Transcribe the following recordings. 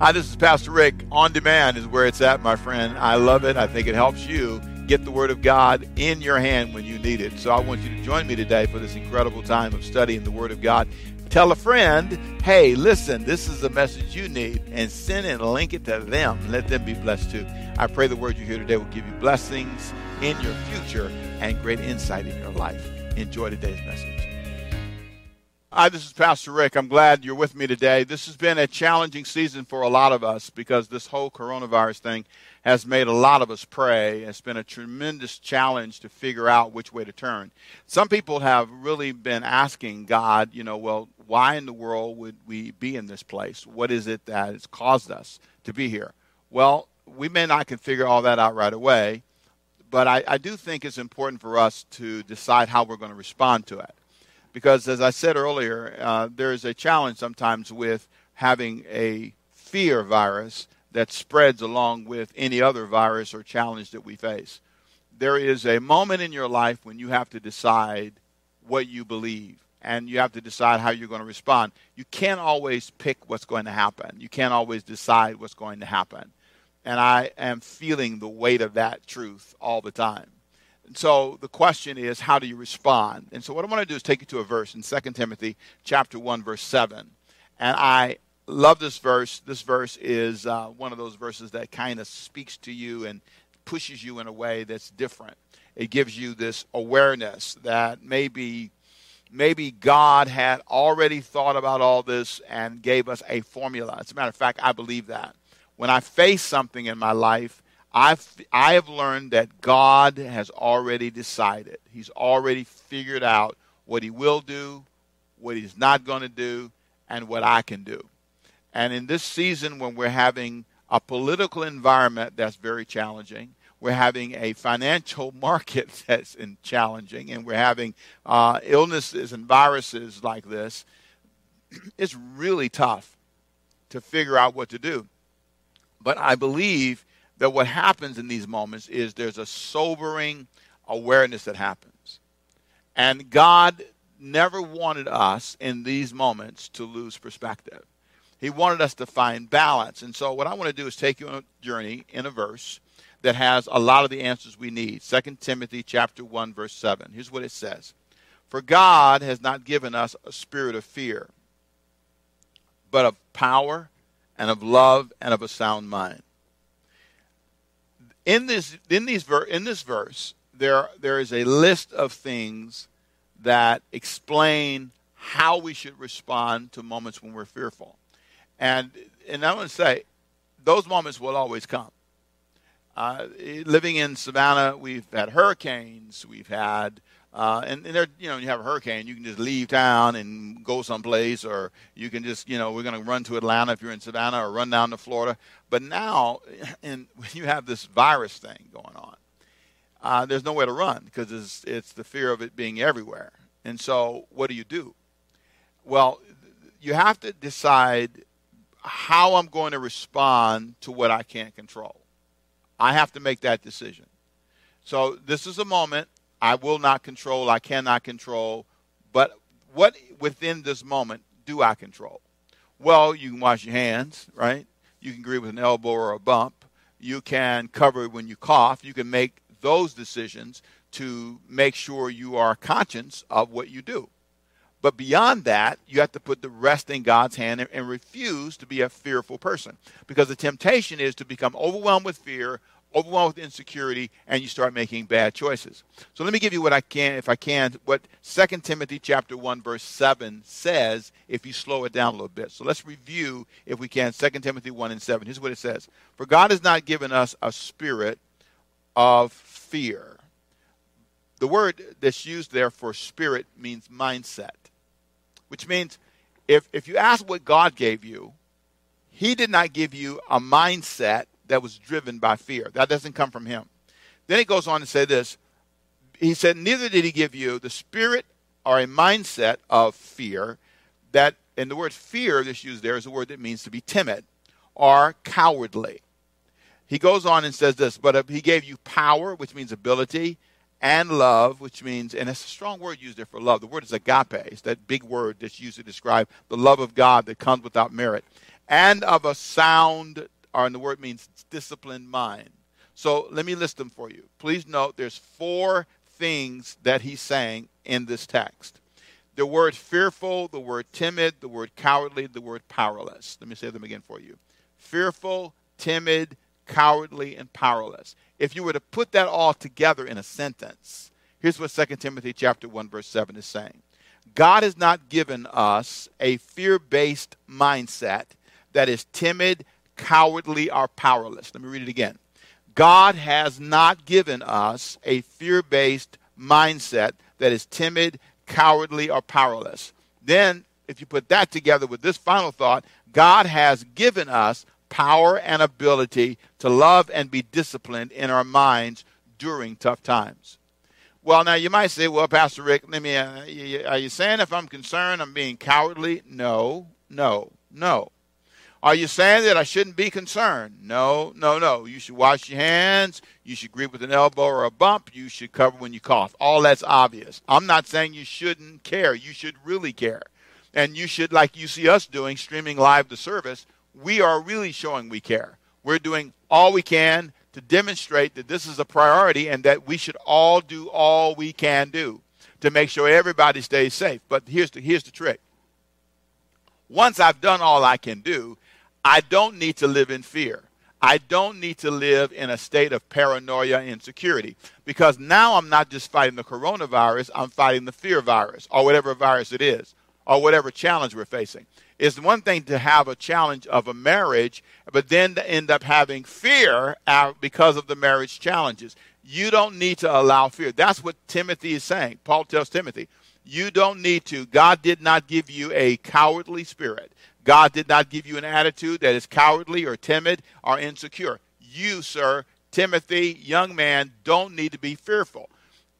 Hi, this is Pastor Rick. On demand is where it's at, my friend. I love it. I think it helps you get the Word of God in your hand when you need it. So I want you to join me today for this incredible time of studying the Word of God. Tell a friend, hey, listen, this is the message you need, and send and link it to them. Let them be blessed too. I pray the word you hear today will give you blessings in your future and great insight in your life. Enjoy today's message. Hi, this is Pastor Rick. I'm glad you're with me today. This has been a challenging season for a lot of us because this whole coronavirus thing has made a lot of us pray. It's been a tremendous challenge to figure out which way to turn. Some people have really been asking God, you know, well, why in the world would we be in this place? What is it that has caused us to be here? Well, we may not can figure all that out right away, but I, I do think it's important for us to decide how we're going to respond to it because as I said earlier, uh, there is a challenge sometimes with having a fear virus that spreads along with any other virus or challenge that we face. There is a moment in your life when you have to decide what you believe and you have to decide how you're going to respond. You can't always pick what's going to happen. You can't always decide what's going to happen. And I am feeling the weight of that truth all the time so the question is, how do you respond? And so what I want to do is take you to a verse in 2 Timothy chapter 1, verse 7. And I love this verse. This verse is uh, one of those verses that kind of speaks to you and pushes you in a way that's different. It gives you this awareness that maybe maybe God had already thought about all this and gave us a formula. As a matter of fact, I believe that. When I face something in my life, I've, I have learned that God has already decided. He's already figured out what He will do, what He's not going to do, and what I can do. And in this season, when we're having a political environment that's very challenging, we're having a financial market that's challenging, and we're having uh, illnesses and viruses like this, it's really tough to figure out what to do. But I believe that what happens in these moments is there's a sobering awareness that happens. And God never wanted us in these moments to lose perspective. He wanted us to find balance. And so, what I want to do is take you on a journey in a verse that has a lot of the answers we need. 2 Timothy chapter 1 verse 7. Here's what it says. For God has not given us a spirit of fear, but of power and of love and of a sound mind in this in these ver- in this verse there there is a list of things that explain how we should respond to moments when we're fearful. And and i want to say those moments will always come. Uh, living in savannah we've had hurricanes we've had uh, and, and you know, you have a hurricane, you can just leave town and go someplace, or you can just, you know, we're going to run to Atlanta if you're in Savannah, or run down to Florida. But now, when you have this virus thing going on, uh, there's nowhere to run because it's, it's the fear of it being everywhere. And so, what do you do? Well, you have to decide how I'm going to respond to what I can't control. I have to make that decision. So, this is a moment I will not control, I cannot control. But what within this moment do I control? Well, you can wash your hands, right? You can agree with an elbow or a bump. You can cover when you cough. You can make those decisions to make sure you are conscious of what you do. But beyond that, you have to put the rest in God's hand and, and, refuse to be a fearful person. Because the temptation is to become overwhelmed with fear, overwhelmed with insecurity, and you start making bad choices. So let me give you what I can, if I can, what 2 Timothy chapter 1, verse 7 says if you slow it down a little bit. So let's review, if we can, 2 Timothy 1 and 7. Here's what it says. For God has not given us a spirit of fear. The word that's used there for spirit means mindset, which means if, if you ask what God gave you, He did not give you a mindset that was driven by fear. That doesn't come from him. Then he goes on to say this. He said, Neither did he give you the spirit or a mindset of fear that, and the word fear that's used there is a word that means to be timid or cowardly. He goes on and says this, but he gave you power, which means ability, and love, which means, and it's a strong word used there for love. The word is agape. It's that big word that's used to describe the love of God that comes without merit. and of a sound, or the word means disciplined mind. So let me list them for you. Please note there's four things that he's saying in this text. The word fearful, the word timid, the word cowardly, the word powerless. Let me say them again for you. Fearful, timid, cowardly, and powerless. If you were to put that all together in a sentence, here's what 2 Timothy chapter 1 verse 7 is saying. God has not given us a fear-based mindset that is timid, cowardly, or powerless. Let me read it again. God has not given us a fear based mindset that is timid, cowardly, or powerless. Then, if you put that together with this final thought, God has given us power and ability to love and be disciplined in our minds during tough times. Well, now you might say, well, Pastor Rick, let me, uh, are you saying if I'm concerned I'm being cowardly? No, no, no. Are you saying that I shouldn't be concerned? No, no, no. You should wash your hands. You should greet with an elbow or a bump. You should cover when you cough. All that's obvious. I'm not saying you shouldn't care. You should really care. And you should, like you see us doing, streaming live the service, we are really showing we care. We're doing all we can to demonstrate that this is a priority and that we should all do all we can do to make sure everybody stays safe. But here's the, here's the trick. Once I've done all I can do, I don't need to live in fear. I don't need to live in a state of paranoia and insecurity because now I'm not just fighting the coronavirus, I'm fighting the fear virus or whatever virus it is or whatever challenge we're facing. It's one thing to have a challenge of a marriage, but then to end up having fear because of the marriage challenges. You don't need to allow fear. That's what Timothy is saying. Paul tells Timothy, you don't need to. God did not give you a cowardly spirit. God did not give you an attitude that is cowardly or timid or insecure. You, sir, Timothy, young man, don't need to be fearful.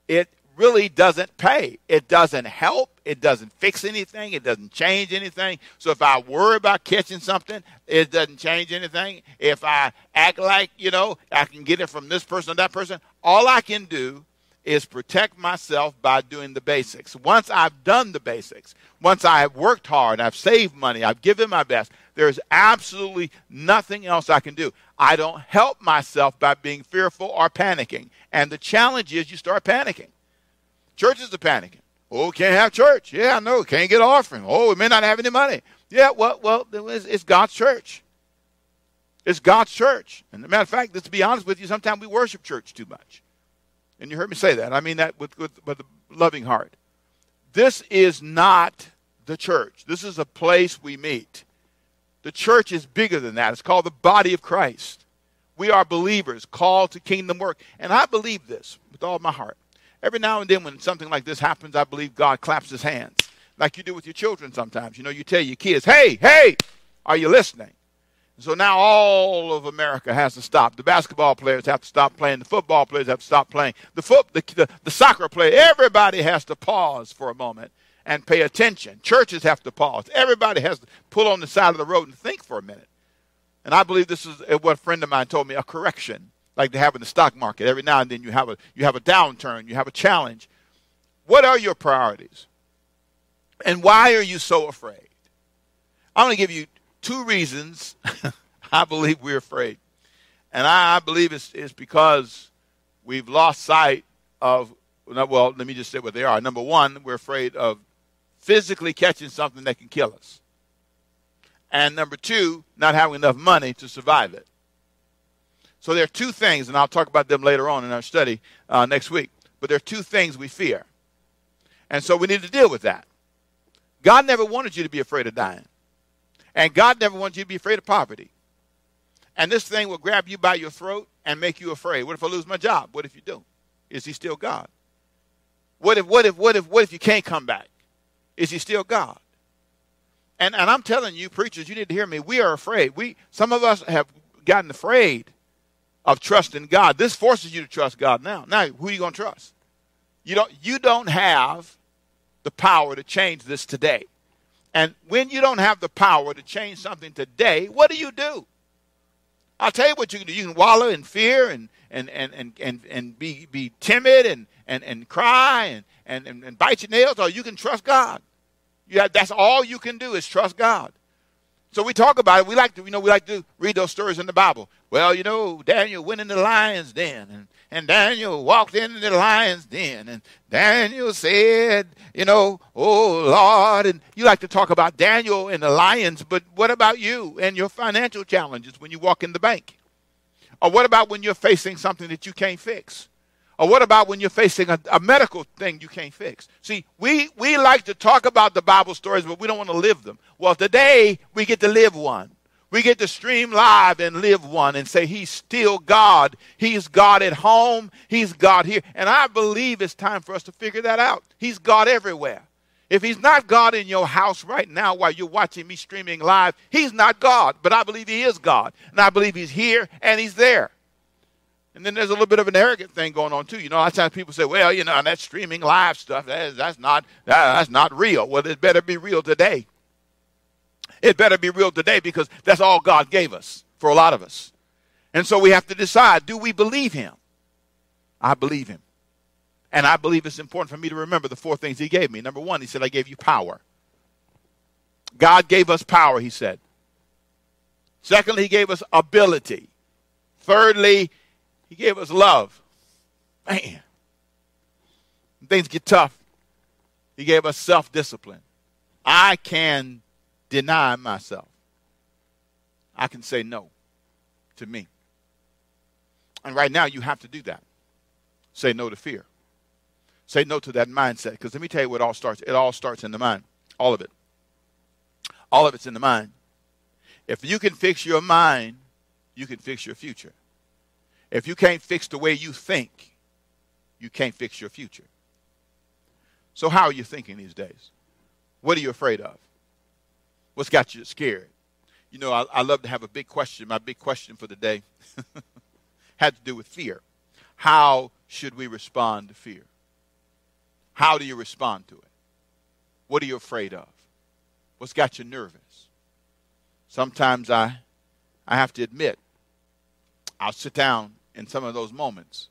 It really doesn't pay. It doesn't help. It doesn't fix anything. It doesn't change anything. So if I worry about catching something, it doesn't change anything. If I act like, you know, I can get it from this person or that person, all I can do is protect myself by doing the basics. Once I've done the basics, once I have worked hard, I've saved money, I've given my best, there's absolutely nothing else I can do. I don't help myself by being fearful or panicking. And the challenge is you start panicking. Churches are panicking. Oh, can't have church. Yeah, I know. Can't get offering. Oh, we may not have any money. Yeah, well, well, it's God's church. It's God's church. And as a matter of fact, to be honest with you, sometimes we worship church too much. And you heard me say that. I mean that with, with, with a loving heart. This is not the church. This is a place we meet. The church is bigger than that. It's called the body of Christ. We are believers called to kingdom work. And I believe this with all my heart. Every now and then when something like this happens, I believe God claps his hands. Like you do with your children sometimes. You know, you tell your kids, hey, hey, are you listening? So now all of America has to stop. The basketball players have to stop playing. The football players have to stop playing. The foot, the, the, the soccer player, everybody has to pause for a moment and pay attention. Churches have to pause. Everybody has to pull on the side of the road and think for a minute. And I believe this is what a friend of mine told me, a correction, like they have in the stock market. Every now and then you have a you have a downturn, you have a challenge. What are your priorities? And why are you so afraid? I'm going to give you two reasons I believe we're afraid. And I, I believe it's, it's because we've lost sight of, well, let me just say what they are. Number one, we're afraid of physically catching something that can kill us. And number two, not having enough money to survive it. So there are two things, and I'll talk about them later on in our study uh, next week. But there are two things we fear. And so we need to deal with that. God never wanted you to be afraid of dying. And God never wants you to be afraid of poverty. And this thing will grab you by your throat and make you afraid. What if I lose my job? What if you do? Is he still God? What if, what if, what if, what if you can't come back? Is he still God? And, and I'm telling you, preachers, you need to hear me. We are afraid. We, some of us have gotten afraid of trusting God. This forces you to trust God now. Now, who are you going to trust? You don't, you don't have the power to change this today. And when you don't have the power to change something today, what do you do? I'll tell you what you can do. You can wallow in fear and and and and and, and be be timid and and, and cry and, and, and, and bite your nails, or you can trust God. Yeah, that's all you can do is trust God. So we talk about it. We like to, you know, we like to read those stories in the Bible. Well, you know, Daniel went in the lion's den, and, and Daniel walked into the lion's den, and Daniel said, you know, oh Lord, and you like to talk about Daniel and the lions, but what about you and your financial challenges when you walk in the bank? Or what about when you're facing something that you can't fix? Or what about when you're facing a, a, medical thing you can't fix? See, we, we like to talk about the Bible stories, but we don't want to live them. Well, today we get to live one. We get to stream live and live one and say, He's still God. He's God at home. He's God here. And I believe it's time for us to figure that out. He's God everywhere. If He's not God in your house right now while you're watching me streaming live, He's not God. But I believe He is God. And I believe He's here and He's there. And then there's a little bit of an arrogant thing going on too. You know, a lot of times people say, "Well, you know, that streaming live stuff that is, that's not that, that's not real." Well, it better be real today. It better be real today because that's all God gave us for a lot of us. And so we have to decide: Do we believe Him? I believe Him, and I believe it's important for me to remember the four things He gave me. Number one, He said, "I gave you power." God gave us power. He said. Secondly, He gave us ability. Thirdly, he gave us love. Man, things get tough. He gave us self discipline. I can deny myself. I can say no to me. And right now, you have to do that. Say no to fear. Say no to that mindset. Because let me tell you what all starts. It all starts in the mind. All of it. All of it's in the mind. If you can fix your mind, you can fix your future. If you can't fix the way you think, you can't fix your future. So, how are you thinking these days? What are you afraid of? What's got you scared? You know, I, I love to have a big question. My big question for the day had to do with fear. How should we respond to fear? How do you respond to it? What are you afraid of? What's got you nervous? Sometimes I, I have to admit, I'll sit down in some of those moments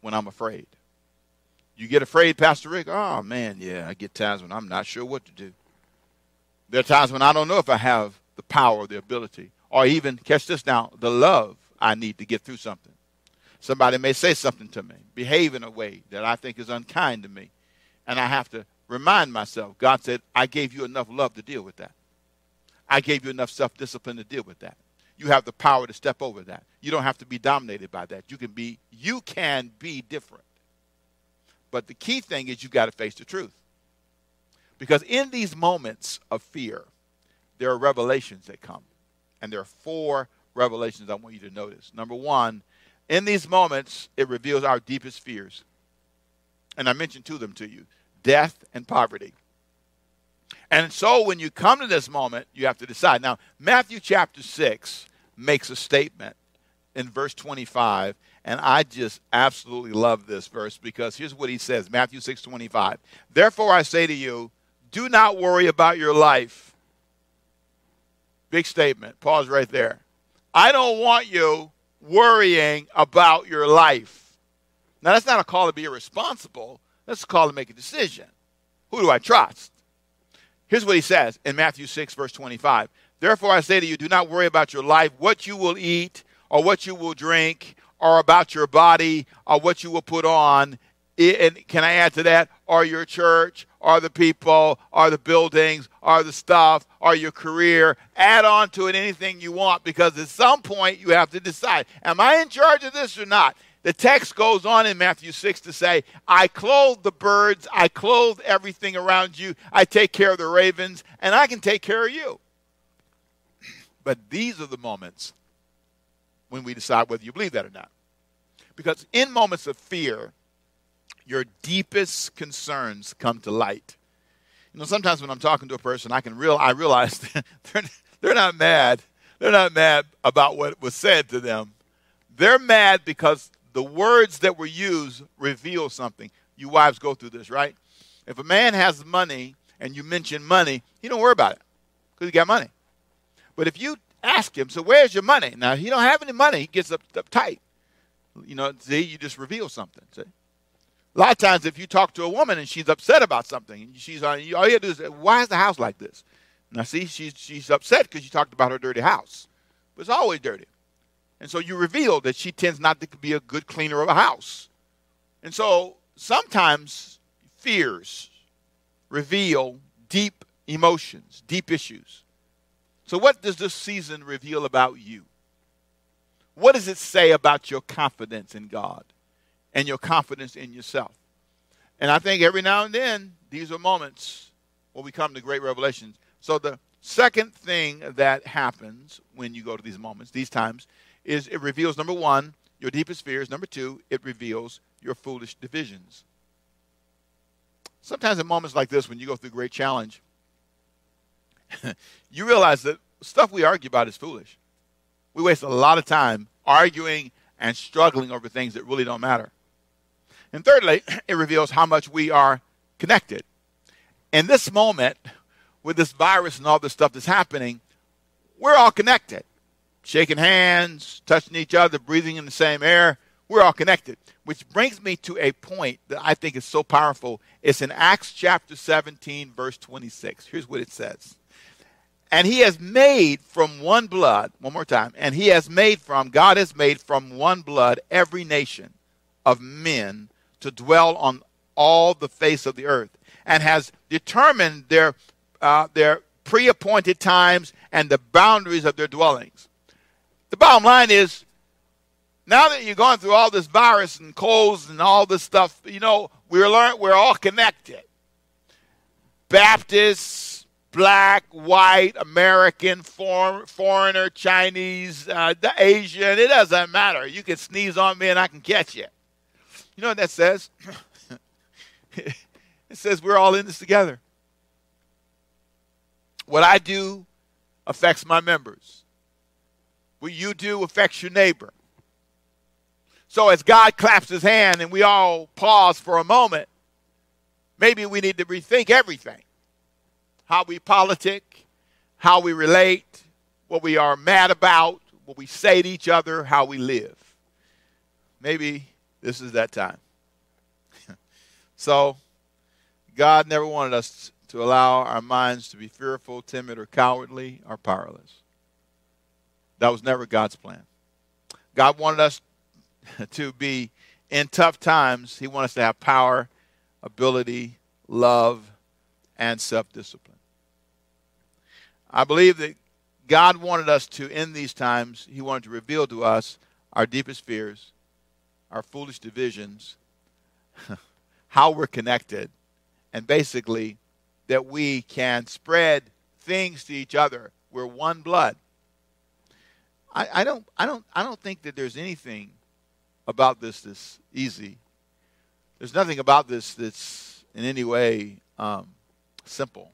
when I'm afraid. You get afraid, Pastor Rick? Oh, man, yeah, I get times when I'm not sure what to do. There are times when I don't know if I have the power the ability, or even, catch this now, the love I need to get through something. Somebody may say something to me, behave in a way that I think is unkind to me, and I have to remind myself God said, I gave you enough love to deal with that. I gave you enough self discipline to deal with that you have the power to step over that. You don't have to be dominated by that. You can be you can be different. But the key thing is you've got to face the truth. Because in these moments of fear, there are revelations that come. And there are four revelations I want you to notice. Number 1, in these moments it reveals our deepest fears. And I mentioned two of them to you, death and poverty. And so when you come to this moment, you have to decide. Now, Matthew chapter 6 makes a statement in verse 25, and I just absolutely love this verse because here's what he says Matthew 6 25. Therefore, I say to you, do not worry about your life. Big statement. Pause right there. I don't want you worrying about your life. Now, that's not a call to be irresponsible. That's a call to make a decision. Who do I trust? Here's what he says in Matthew 6, verse 25. Therefore, I say to you, do not worry about your life, what you will eat, or what you will drink, or about your body, or what you will put on. And can I add to that? Or your church, or the people, are the buildings, are the stuff, are your career. Add on to it anything you want because at some point you have to decide Am I in charge of this or not? The text goes on in Matthew 6 to say, I clothe the birds, I clothe everything around you, I take care of the ravens, and I can take care of you. But these are the moments when we decide whether you believe that or not. Because in moments of fear, your deepest concerns come to light. You know, sometimes when I'm talking to a person, I can real I realize they're, they're not mad. They're not mad about what was said to them. They're mad because the words that were used reveal something. You wives go through this, right? If a man has money and you mention money, he don't worry about it because he got money. But if you ask him, so where's your money? Now he don't have any money. He gets up, uptight. You know, see, you just reveal something. See? A lot of times, if you talk to a woman and she's upset about something, and she's uh, you all you do is, why is the house like this? Now, see, she's, she's upset because you talked about her dirty house. But it's always dirty. And so you reveal that she tends not to be a good cleaner of a house. And so sometimes fears reveal deep emotions, deep issues. So, what does this season reveal about you? What does it say about your confidence in God and your confidence in yourself? And I think every now and then, these are moments where we come to great revelations. So, the second thing that happens when you go to these moments, these times, is it reveals number one, your deepest fears. Number two, it reveals your foolish divisions. Sometimes in moments like this, when you go through great challenge, you realize that stuff we argue about is foolish. We waste a lot of time arguing and struggling over things that really don't matter. And thirdly, it reveals how much we are connected. In this moment, with this virus and all this stuff that's happening, we're all connected. Shaking hands, touching each other, breathing in the same air, we're all connected. Which brings me to a point that I think is so powerful. It's in Acts chapter 17, verse 26. Here's what it says and he has made from one blood, one more time, and he has made from, God has made from one blood every nation of men to dwell on all the face of the earth, and has determined their, uh, their pre appointed times and the boundaries of their dwellings. The bottom line is now that you're going through all this virus and colds and all this stuff, you know, we're, learn, we're all connected. Baptists, black, white, American, for, foreigner, Chinese, uh, Asian. It doesn't matter. You can sneeze on me and I can catch you. You know what that says? it says we're all in this together. What I do affects my members. What you do affects your neighbor. So as God claps his hand and we all pause for a moment, maybe we need to rethink everything how we politic, how we relate, what we are mad about, what we say to each other, how we live. Maybe this is that time. so, God never wanted us to allow our minds to be fearful, timid, or cowardly, or powerless. That was never God's plan. God wanted us to be in tough times. He wanted us to have power, ability, love, and self discipline. I believe that God wanted us to, in these times, He wanted to reveal to us our deepest fears, our foolish divisions, how we're connected, and basically that we can spread things to each other. We're one blood. I, I don't I don't I don't think that there's anything about this that's easy. There's nothing about this that's in any way um, simple.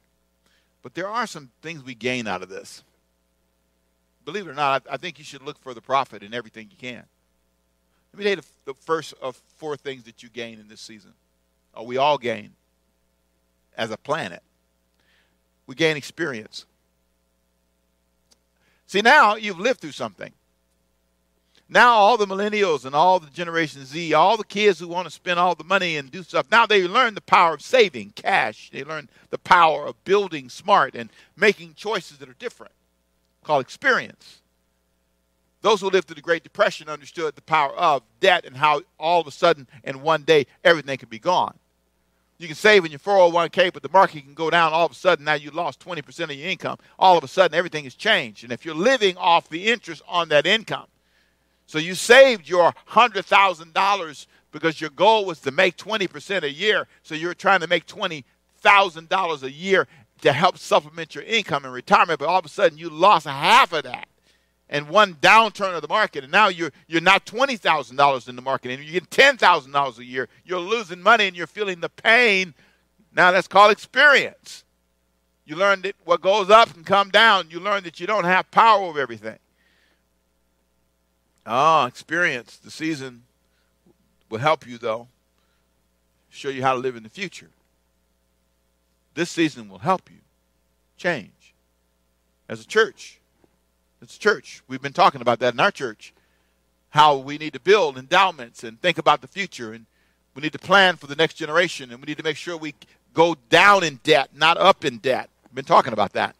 But there are some things we gain out of this. Believe it or not, I, I think you should look for the profit in everything you can. Let me tell you the, the first of four things that you gain in this season, or we all gain as a planet. We gain experience. See, now you've lived through something. Now all the millennials and all the Generation Z, all the kids who want to spend all the money and do stuff, now they learn the power of saving cash. They learn the power of building smart and making choices that are different, called experience. Those who lived through the Great Depression understood the power of debt and how all of a sudden in one day everything could be gone. You can save in your 401k, but the market can go down. All of a sudden, now you lost 20% of your income. All of a sudden, everything has changed. And if you're living off the interest on that income, so you saved your $100,000 because your goal was to make 20% a year. So you're trying to make $20,000 a year to help supplement your income in retirement. But all of a sudden you lost half of that and one downturn of the market. And now you're, you're not $20,000 in the market and you're getting $10,000 a year. You're losing money and you're feeling the pain. Now that's called experience. You learn that what goes up can come down. You learn that you don't have power over everything. Ah, experience. The season will help you, though, show you how to live in the future. This season will help you change. As a church, it's church. We've been talking about that in our church. How we need to build endowments and think about the future. And we need to plan for the next generation. And we need to make sure we go down in debt, not up in debt. We've been talking about that.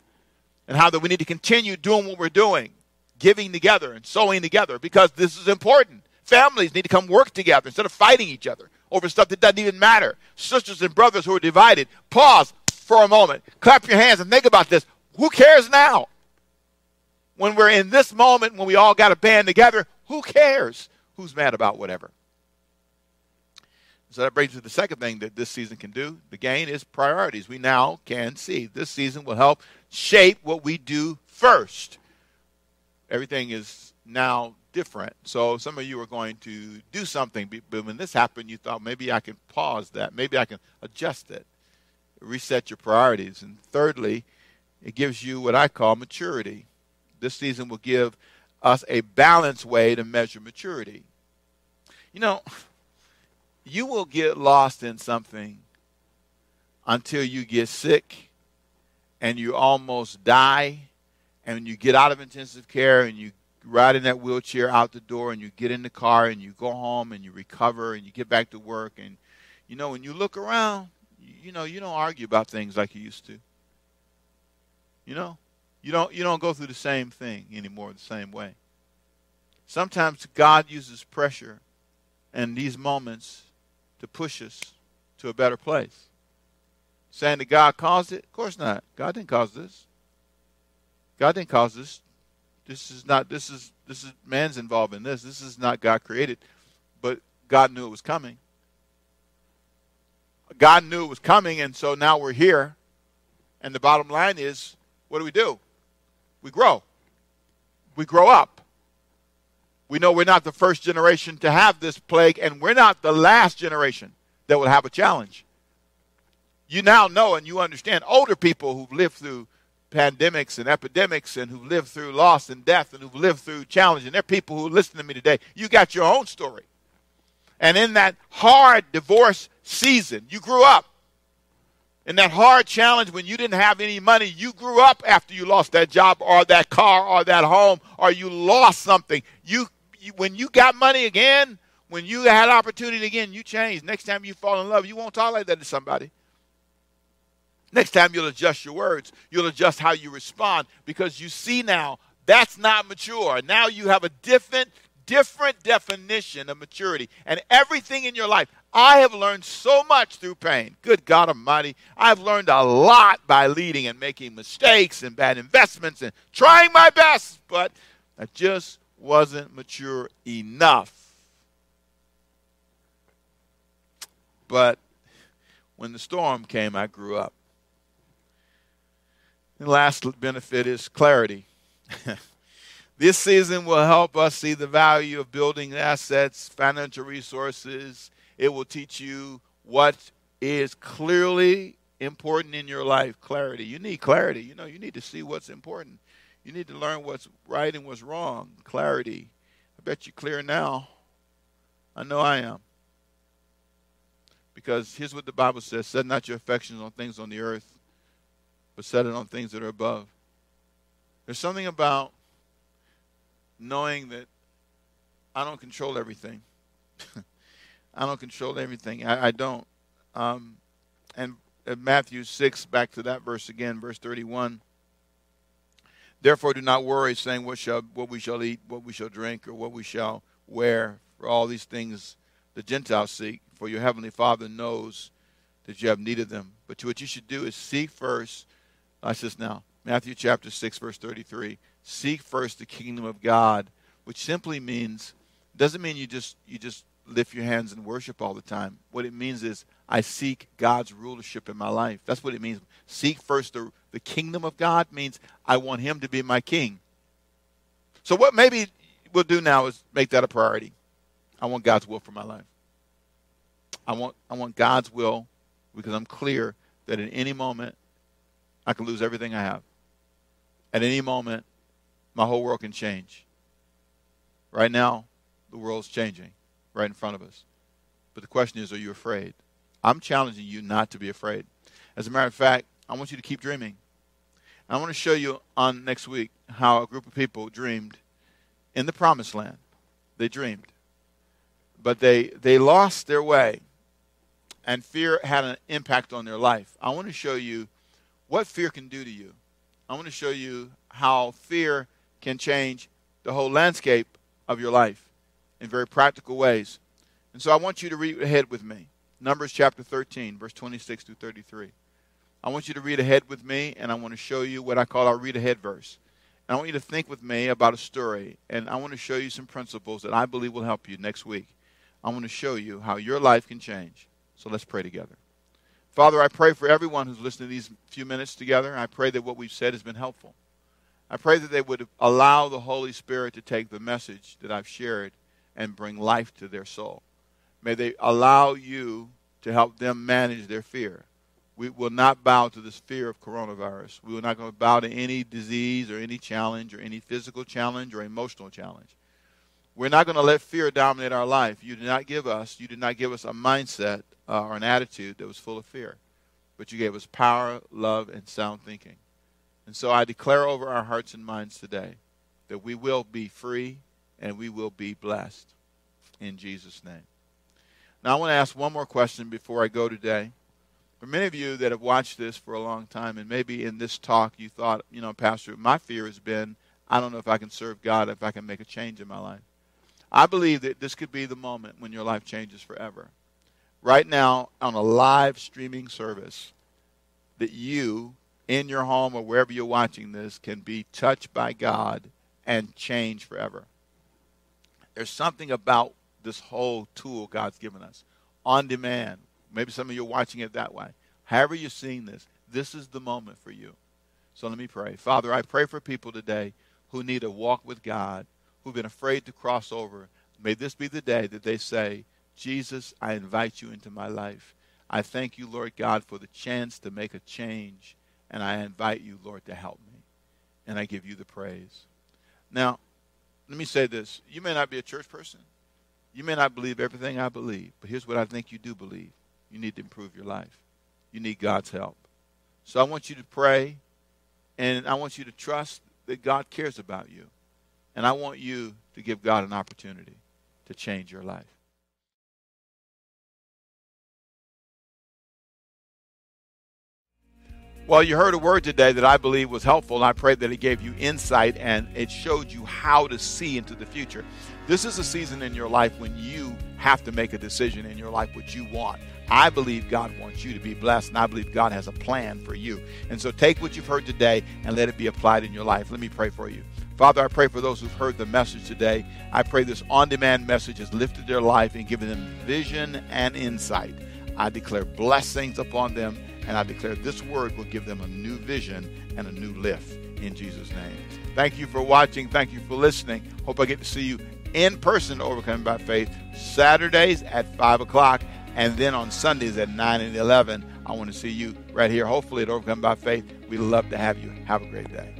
and how that we need to continue doing what we're doing, giving together and sowing together because this is important. Families need to come work together instead of fighting each other over stuff that doesn't even matter. Sisters and brothers who are divided, pause for a moment. Clap your hands and think about this. Who cares now? When we're in this moment, when we all got to band together, who cares who's mad about whatever? So that brings to the second thing that this season can do. The gain is priorities. We now can see this season will help shape what we do first. Everything is now different. So some of you are going to do something, but when this happened, you thought maybe I can pause that, maybe I can adjust it, reset your priorities. And thirdly, it gives you what I call maturity. This season will give us a balanced way to measure maturity. You know, you will get lost in something until you get sick and you almost die and you get out of intensive care and you ride in that wheelchair out the door and you get in the car and you go home and you recover and you get back to work. And you know when you look around you know you don't argue about things like you used to. You know you don't you don't go through the same thing anymore the same way sometimes god uses pressure and these moments to push us to a better place saying that god caused it of course not god didn't cause this god didn't cause this this is not this is this is man's involved in this. This is not God created, but God knew it was coming. God knew it was coming, and so now we're here. And the bottom line is, what do we do? We grow. We grow up. We know we're not the first generation to have this plague, and we're not the last generation that will have a challenge. You now know and you understand older people who've lived through pandemics and epidemics and who've lived through loss and death and who've lived through challenge. And there are people who listen to me today. You got your own story. And in that hard divorce season, you grew up. In that hard challenge when you didn't have any money, you grew up after you lost that job or that car or that home or you lost something. You, you when you got money again, when you had opportunity again, you changed. Next time you fall in love, you won't tolerate that to somebody. Next time you'll adjust your words. You'll adjust how you respond because you see now that's not mature. Now you have a different different definition of maturity. And everything in your life, I have learned so much through pain. Good God Almighty. I've learned a lot by leading and making mistakes and bad investments and trying my best, but I just wasn't mature enough. But when the storm came, I grew up. And last benefit is clarity. this season will help us see the value of building assets, financial resources. It will teach you what is clearly important in your life. Clarity. You need clarity. You know, you need to see what's important. You need to learn what's right and what's wrong. Clarity. I bet you're clear now. I know I am. Because here's what the Bible says set not your affections on things on the earth but set it on things that are above. There's something about knowing that I don't control everything. I don't control everything. I, I don't. Um, and Matthew 6, back to that verse again, verse 31. Therefore, do not worry, saying what shall what we shall eat, what we shall drink, or what we shall wear. For all these things the Gentiles seek. For your heavenly Father knows that you have need of them. But what you should do is seek first I this now. Matthew chapter 6, verse 33. Seek first the kingdom of God, which simply means, doesn't mean you just you just lift your hands and worship all the time. What it means is I seek God's rulership in my life. That's what it means. Seek first the, the kingdom of God means I want him to be my king. So what maybe we'll do now is make that a priority. I want God's will for my life. I want I want God's will because I'm clear that in any moment I can lose everything I have. At any moment, my whole world can change. Right now, the world's changing right in front of us. But the question is, are you afraid? I'm challenging you not to be afraid. As a matter of fact, I want you to keep dreaming. I want to show you on next week how a group of people dreamed in the promised land. They dreamed. But they, they lost their way, and fear had an impact on their life. I want to show you what fear can do to you. I want to show you how fear can change the whole landscape of your life in very practical ways. And so I want you to read ahead with me. Numbers chapter 13, verse 26 through 33. I want you to read ahead with me, and I want to show you what I call our read ahead verse. And I want you to think with me about a story, and I want to show you some principles that I believe will help you next week. I want to show you how your life can change. So let's pray together. Father, I pray for everyone who's listening to these few minutes together. I pray that what we've said has been helpful. I pray that they would allow the Holy Spirit to take the message that I've shared and bring life to their soul. May they allow you to help them manage their fear. We will not bow to this fear of coronavirus. We will not going to bow to any disease or any challenge or any physical challenge or emotional challenge. We're not going to let fear dominate our life. You did not give us, you did not give us a mindset uh, or an attitude that was full of fear, but you gave us power, love, and sound thinking. And so I declare over our hearts and minds today that we will be free and we will be blessed in Jesus' name. Now, I want to ask one more question before I go today. For many of you that have watched this for a long time, and maybe in this talk you thought, you know, Pastor, my fear has been I don't know if I can serve God, if I can make a change in my life. I believe that this could be the moment when your life changes forever. Right now, on a live streaming service, that you, in your home or wherever you're watching this, can be touched by God and change forever. There's something about this whole tool God's given us on demand. Maybe some of you are watching it that way. However, you're seeing this, this is the moment for you. So let me pray. Father, I pray for people today who need a walk with God who've been afraid to cross over, may this be the day that they say, Jesus, I invite you into my life. I thank you, Lord God, for the chance to make a change, and I invite you, Lord, to help me. And I give you the praise. Now, let me say this. You may not be a church person. You may not believe everything I believe, but here's what I think you do believe. You need to improve your life. You need God's help. So I want you to pray, and I want you to trust that God cares about you. And I want you to give God an opportunity to change your life. Well, you heard a word today that I believe was helpful, and I pray that it gave you insight and it showed you how to see into the future. This is a season in your life when you have to make a decision in your life what you want. I believe God wants you to be blessed, and I believe God has a plan for you. And so take what you've heard today and let it be applied in your life. Let me pray for you. Father, I pray for those who've heard the message today. I pray this on demand message has lifted their life and given them vision and insight. I declare blessings upon them, and I declare this word will give them a new vision and a new lift in Jesus' name. Thank you for watching. Thank you for listening. Hope I get to see you in person, Overcoming by Faith, Saturdays at 5 o'clock, and then on Sundays at 9 and 11. I want to see you right here, hopefully at Overcome by Faith. We'd love to have you. Have a great day.